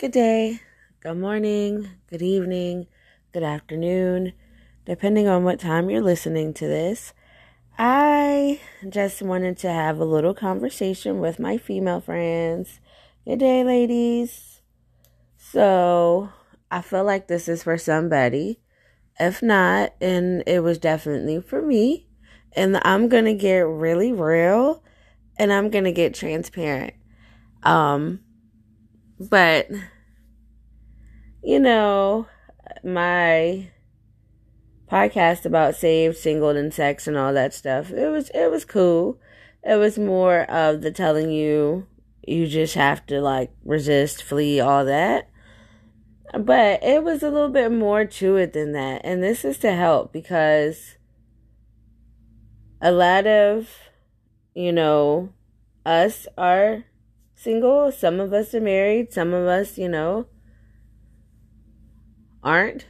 Good day, good morning, good evening, good afternoon, depending on what time you're listening to this. I just wanted to have a little conversation with my female friends. Good day, ladies. So, I feel like this is for somebody. If not, and it was definitely for me. And I'm going to get really real and I'm going to get transparent. Um, but, you know, my podcast about saved, single, and sex and all that stuff, it was, it was cool. It was more of the telling you, you just have to like resist, flee, all that. But it was a little bit more to it than that. And this is to help because a lot of, you know, us are single. Some of us are married. Some of us, you know, aren't.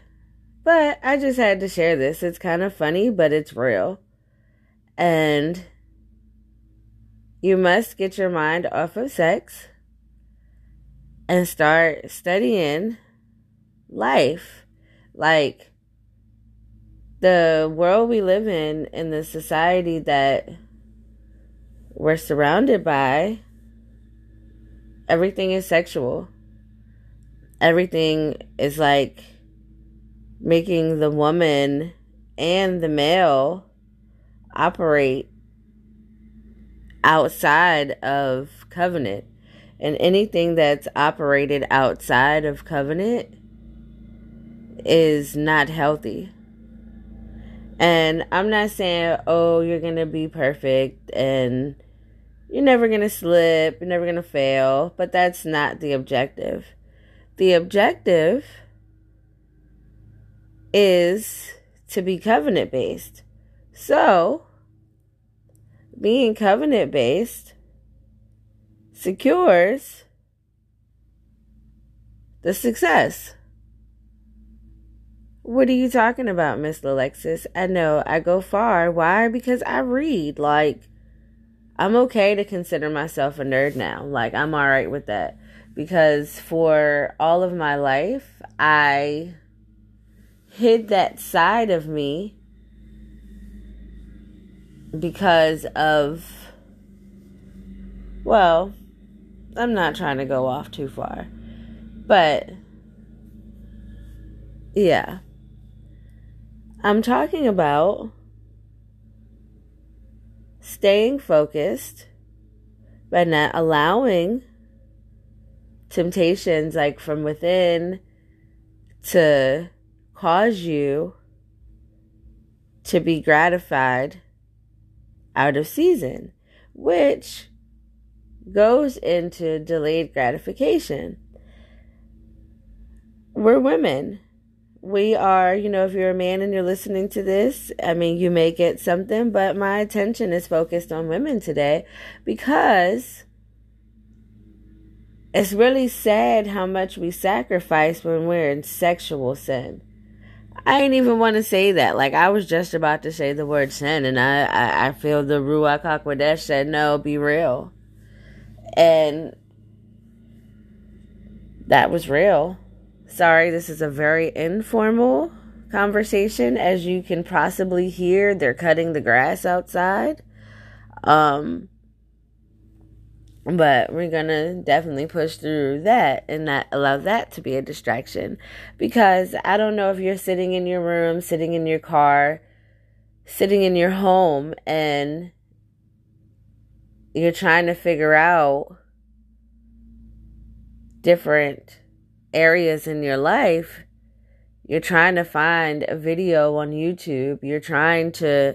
But I just had to share this. It's kind of funny, but it's real. And you must get your mind off of sex and start studying life. Like the world we live in, in the society that we're surrounded by, everything is sexual. Everything is like making the woman and the male operate outside of covenant. And anything that's operated outside of covenant is not healthy. And I'm not saying, oh, you're going to be perfect and you're never going to slip, you're never going to fail, but that's not the objective. The objective is to be covenant based. So, being covenant based secures the success. What are you talking about, Miss Alexis? I know I go far. Why? Because I read. Like, I'm okay to consider myself a nerd now. Like, I'm all right with that. Because for all of my life, I hid that side of me because of, well, I'm not trying to go off too far. But, yeah. I'm talking about staying focused, but not allowing temptations like from within to cause you to be gratified out of season, which goes into delayed gratification. We're women we are, you know, if you're a man and you're listening to this, I mean, you may get something, but my attention is focused on women today because it's really sad how much we sacrifice when we're in sexual sin. I ain't even want to say that. Like I was just about to say the word sin, and I I, I feel the Ruach Hakodesh said no, be real, and that was real. Sorry, this is a very informal conversation. As you can possibly hear, they're cutting the grass outside. Um, but we're gonna definitely push through that and not allow that to be a distraction because I don't know if you're sitting in your room, sitting in your car, sitting in your home, and you're trying to figure out different areas in your life, you're trying to find a video on YouTube, you're trying to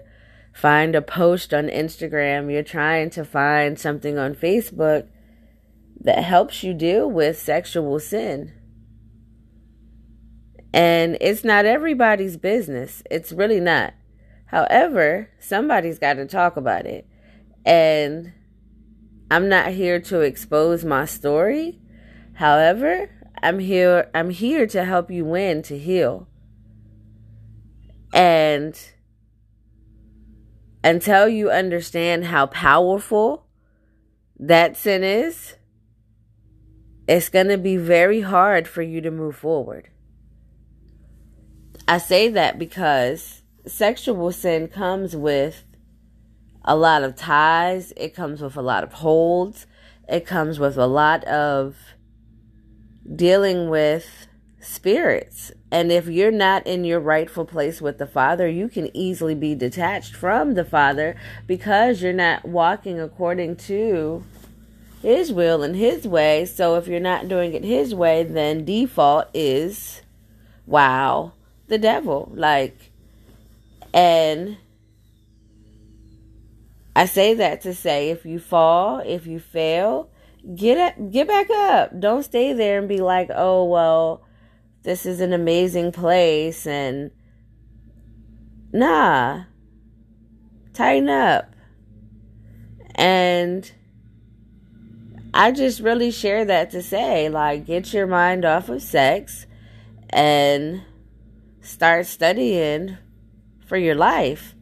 find a post on Instagram, you're trying to find something on Facebook that helps you deal with sexual sin. And it's not everybody's business. It's really not. However, somebody's got to talk about it. And I'm not here to expose my story. However, I'm here I'm here to help you win to heal. And until you understand how powerful that sin is, it's going to be very hard for you to move forward. I say that because sexual sin comes with a lot of ties, it comes with a lot of holds, it comes with a lot of dealing with spirits. And if you're not in your rightful place with the Father, you can easily be detached from the Father because you're not walking according to His will and His way. So if you're not doing it His way, then default is wow, the devil. Like, and I say that to say if you fall, if you fail, get up, get back up. Don't stay there and be like, "Oh, well, this is an amazing place and nah. Tighten up." And I just really share that to say like get your mind off of sex and start studying for your life.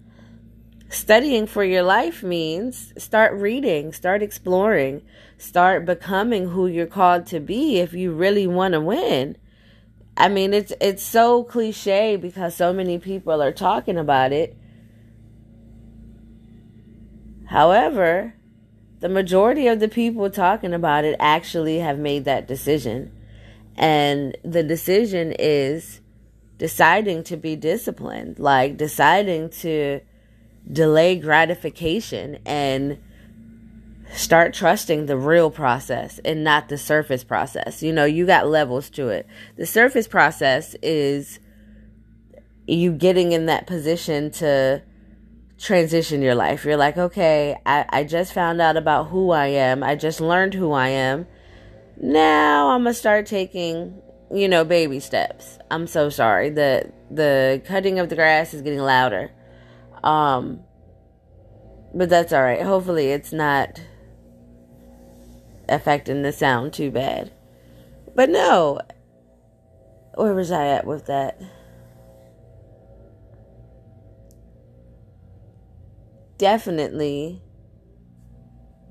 Studying for your life means start reading, start exploring, start becoming who you're called to be if you really want to win. I mean, it's it's so cliche because so many people are talking about it. However, the majority of the people talking about it actually have made that decision. And the decision is deciding to be disciplined, like deciding to delay gratification and start trusting the real process and not the surface process. You know, you got levels to it. The surface process is you getting in that position to transition your life. You're like, okay, I, I just found out about who I am. I just learned who I am. Now I'm gonna start taking you know, baby steps. I'm so sorry. The the cutting of the grass is getting louder. Um but that's all right. Hopefully it's not affecting the sound too bad. But no. Where was I at with that? Definitely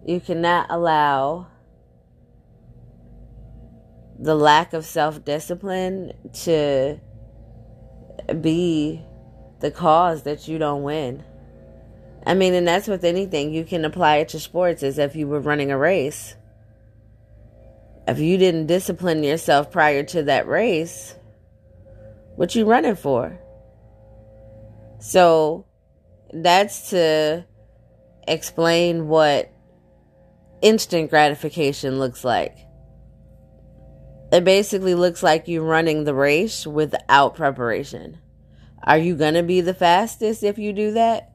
you cannot allow the lack of self discipline to be the cause that you don't win. I mean, and that's with anything. You can apply it to sports as if you were running a race. If you didn't discipline yourself prior to that race, what you running for? So that's to explain what instant gratification looks like it basically looks like you running the race without preparation. Are you going to be the fastest if you do that?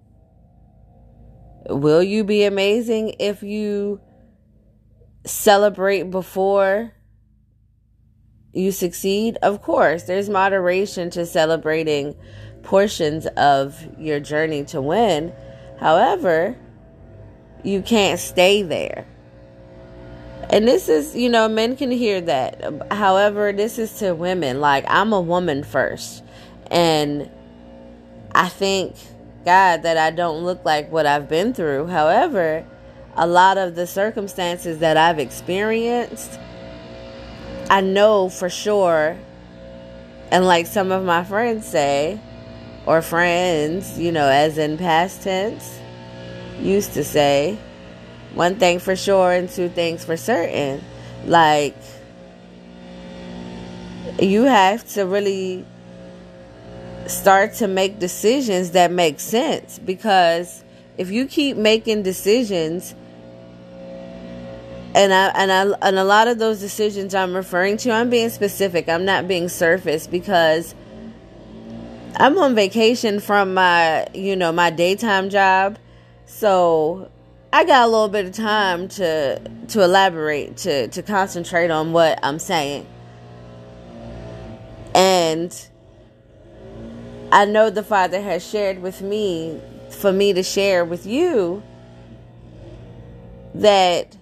Will you be amazing if you celebrate before you succeed? Of course, there's moderation to celebrating portions of your journey to win. However, you can't stay there and this is, you know, men can hear that. However, this is to women. Like, I'm a woman first. And I thank God that I don't look like what I've been through. However, a lot of the circumstances that I've experienced, I know for sure. And like some of my friends say, or friends, you know, as in past tense, used to say, one thing for sure and two things for certain. Like, you have to really start to make decisions that make sense. Because if you keep making decisions and I and I and a lot of those decisions I'm referring to I'm being specific. I'm not being surface because I'm on vacation from my you know my daytime job. So I got a little bit of time to to elaborate, to to concentrate on what I'm saying. And I know the Father has shared with me for me to share with you that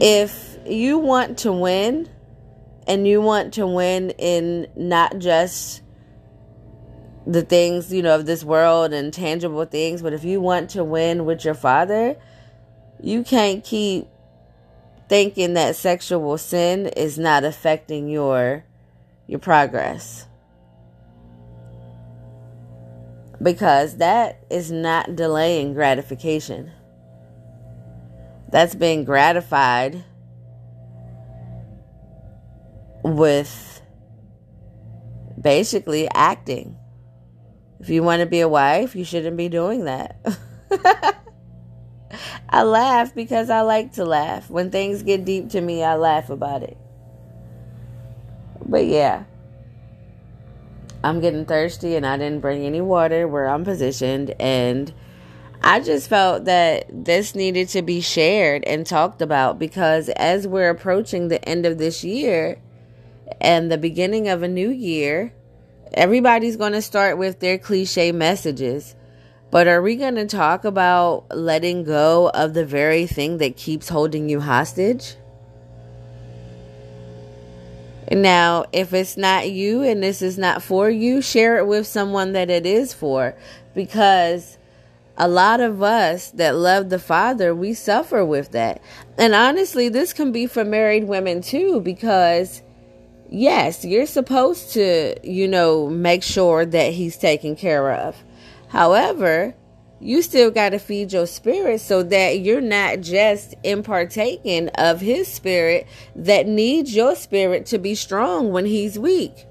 if you want to win and you want to win in not just the things, you know, of this world and tangible things. But if you want to win with your father, you can't keep thinking that sexual sin is not affecting your your progress. Because that is not delaying gratification. That's being gratified with basically acting. If you want to be a wife, you shouldn't be doing that. I laugh because I like to laugh. When things get deep to me, I laugh about it. But yeah, I'm getting thirsty and I didn't bring any water where I'm positioned. And I just felt that this needed to be shared and talked about because as we're approaching the end of this year and the beginning of a new year, everybody's going to start with their cliche messages. But are we going to talk about letting go of the very thing that keeps holding you hostage? Now, if it's not you and this is not for you, share it with someone that it is for. Because a lot of us that love the Father, we suffer with that. And honestly, this can be for married women too, because yes, you're supposed to, you know, make sure that He's taken care of. However, you still got to feed your spirit so that you're not just impartaking of his spirit that needs your spirit to be strong when he's weak.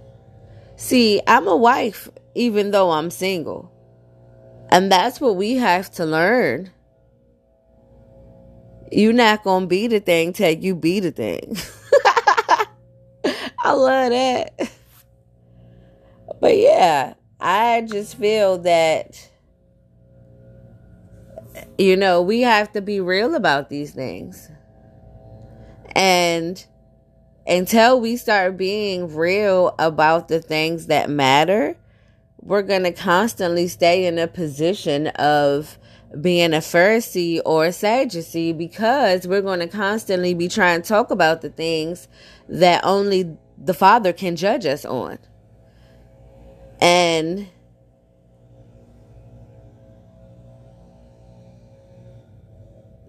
See, I'm a wife even though I'm single. And that's what we have to learn. You're not going to be the thing till you be the thing. I love that. But yeah, I just feel that, you know, we have to be real about these things. And until we start being real about the things that matter, we're going to constantly stay in a position of being a Pharisee or a Sadducee because we're going to constantly be trying to talk about the things that only the Father can judge us on. And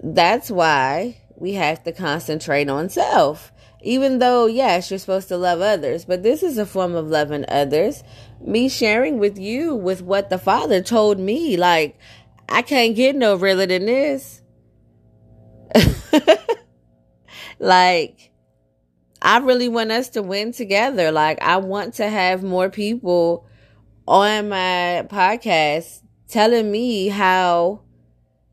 that's why we have to concentrate on self. Even though, yes, you're supposed to love others, but this is a form of loving others. Me sharing with you with what the Father told me. Like, I can't get no realer than this. like, I really want us to win together. Like, I want to have more people on my podcast telling me how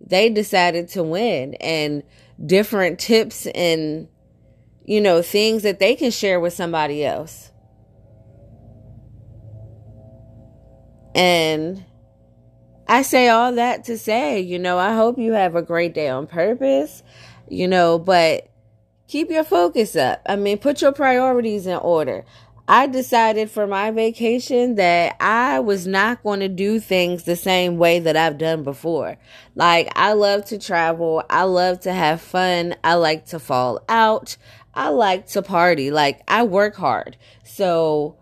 they decided to win and different tips and you know things that they can share with somebody else. And i say all that to say you know i hope you have a great day on purpose you know but keep your focus up. I mean put your priorities in order I decided for my vacation that I was not going to do things the same way that I've done before. Like, I love to travel. I love to have fun. I like to fall out. I like to party. Like, I work hard. So,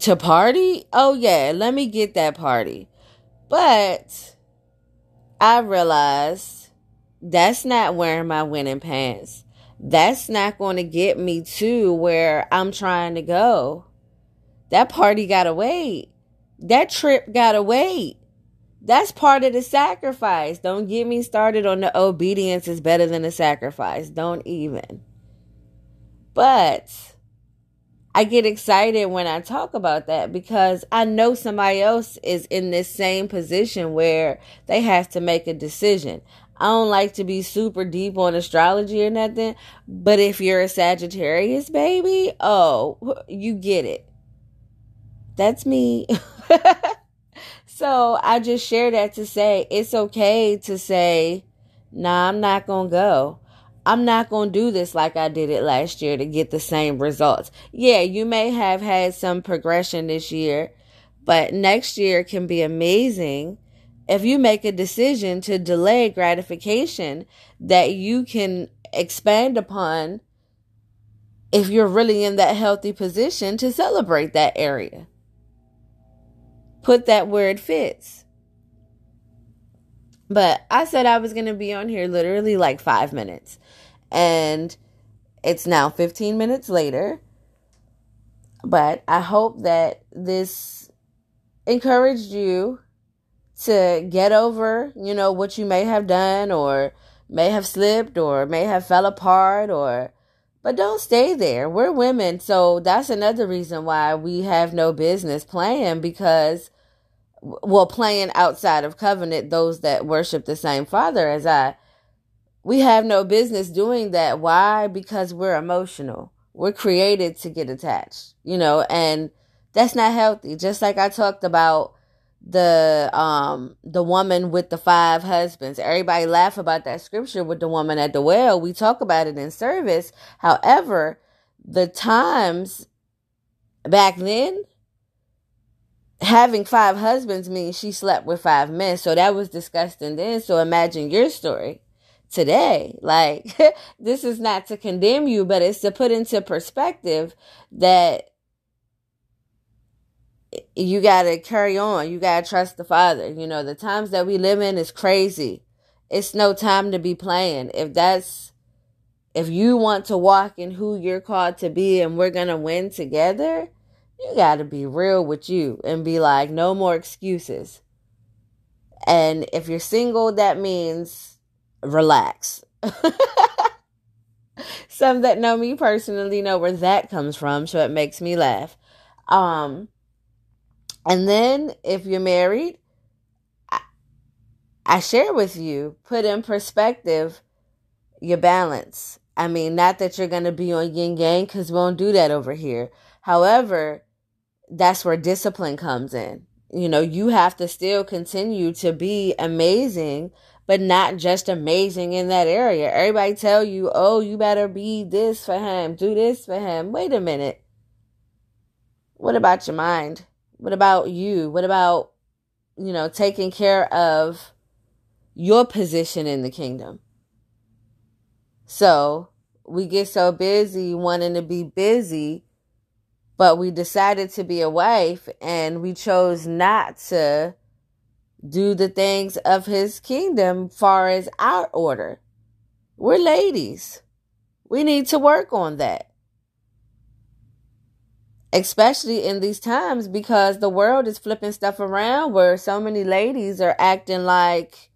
to party? Oh, yeah, let me get that party. But I realized that's not wearing my winning pants that's not going to get me to where I'm trying to go. That party got to wait. That trip got to wait. That's part of the sacrifice. Don't get me started on the obedience is better than the sacrifice. Don't even. But I get excited when I talk about that because I know somebody else is in this same position where they have to make a decision. I don't like to be super deep on astrology or nothing, but if you're a Sagittarius baby, oh, you get it. That's me. so I just share that to say it's okay to say, nah, I'm not going to go. I'm not going to do this like I did it last year to get the same results. Yeah, you may have had some progression this year, but next year can be amazing if you make a decision to delay gratification that you can expand upon if you're really in that healthy position to celebrate that area. Put that where it fits. But I said I was going to be on here literally like five minutes. And it's now 15 minutes later. But I hope that this encouraged you to get over, you know, what you may have done or may have slipped or may have fell apart or but don't stay there. We're women, so that's another reason why we have no business playing because well, playing outside of covenant those that worship the same father as I we have no business doing that. Why? Because we're emotional. We're created to get attached, you know, and that's not healthy. Just like I talked about the um the woman with the five husbands. Everybody laugh about that scripture with the woman at the well. We talk about it in service. However, the times back then having five husbands means she slept with five men. So that was disgusting then. So imagine your story today. Like this is not to condemn you, but it's to put into perspective that you got to carry on. You got to trust the Father. You know, the times that we live in is crazy. It's no time to be playing. If that's, if you want to walk in who you're called to be and we're to win together, you got to be real with you and be like, no more excuses. And if you're single, that means relax. Some that know me personally know where that comes from, so it makes me laugh. Um, and then if you're married, I, I share with you, put in perspective your balance. I mean, not that you're going to be on yin yang because we won't do that over here. However, that's where discipline comes in. You know, you have to still continue to be amazing, but not just amazing in that area. Everybody tell you, oh, you better be this for him, do this for him. Wait a minute. What about your mind? What about you? What about, you know, taking care of your position in the kingdom? So we get so busy wanting to be busy, but we decided to be a wife and we chose not to do the things of his kingdom far as our order. We're ladies. We need to work on that especially in these times because the world is flipping stuff around where so many ladies are acting like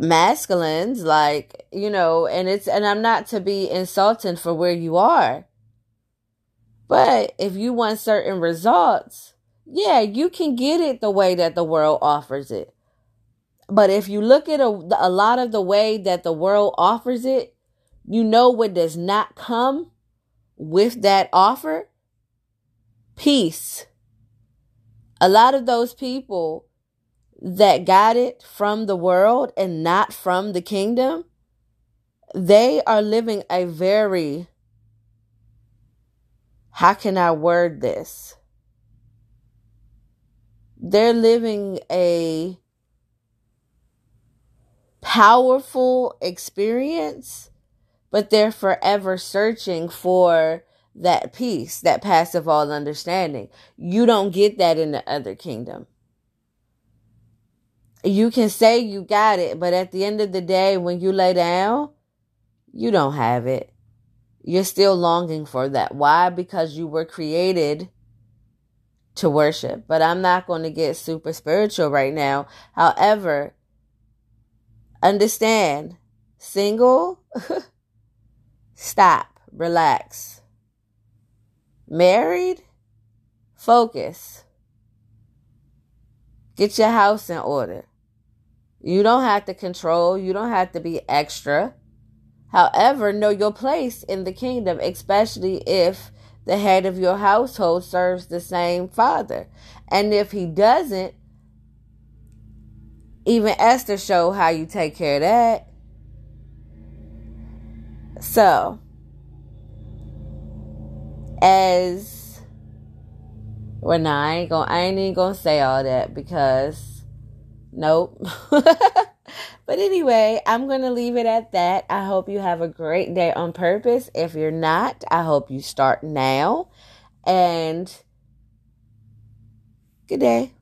masculines like you know and it's and i'm not to be insulting for where you are but if you want certain results yeah you can get it the way that the world offers it. But if you look at a, a lot of the way that the world offers it you know what does not come with that offer peace. A lot of those people that got it from the world and not from the kingdom, they are living a very, how can I word this? They're living a powerful experience but they're forever searching for that peace, that passive all understanding. You don't get that in the other kingdom. You can say you got it, but at the end of the day, when you lay down, you don't have it. You're still longing for that. Why? Because you were created to worship. But I'm not going to get super spiritual right now. However, understand single Stop. Relax. Married? Focus. Get your house in order. You don't have to control, you don't have to be extra. However, know your place in the kingdom, especially if the head of your household serves the same father. And if he doesn't, even Esther showed how you take care of that. So, as well, nah, I ain't gonna, I ain't even gonna say all that because, nope. but anyway, I'm gonna leave it at that. I hope you have a great day on purpose. If you're not, I hope you start now. And good day.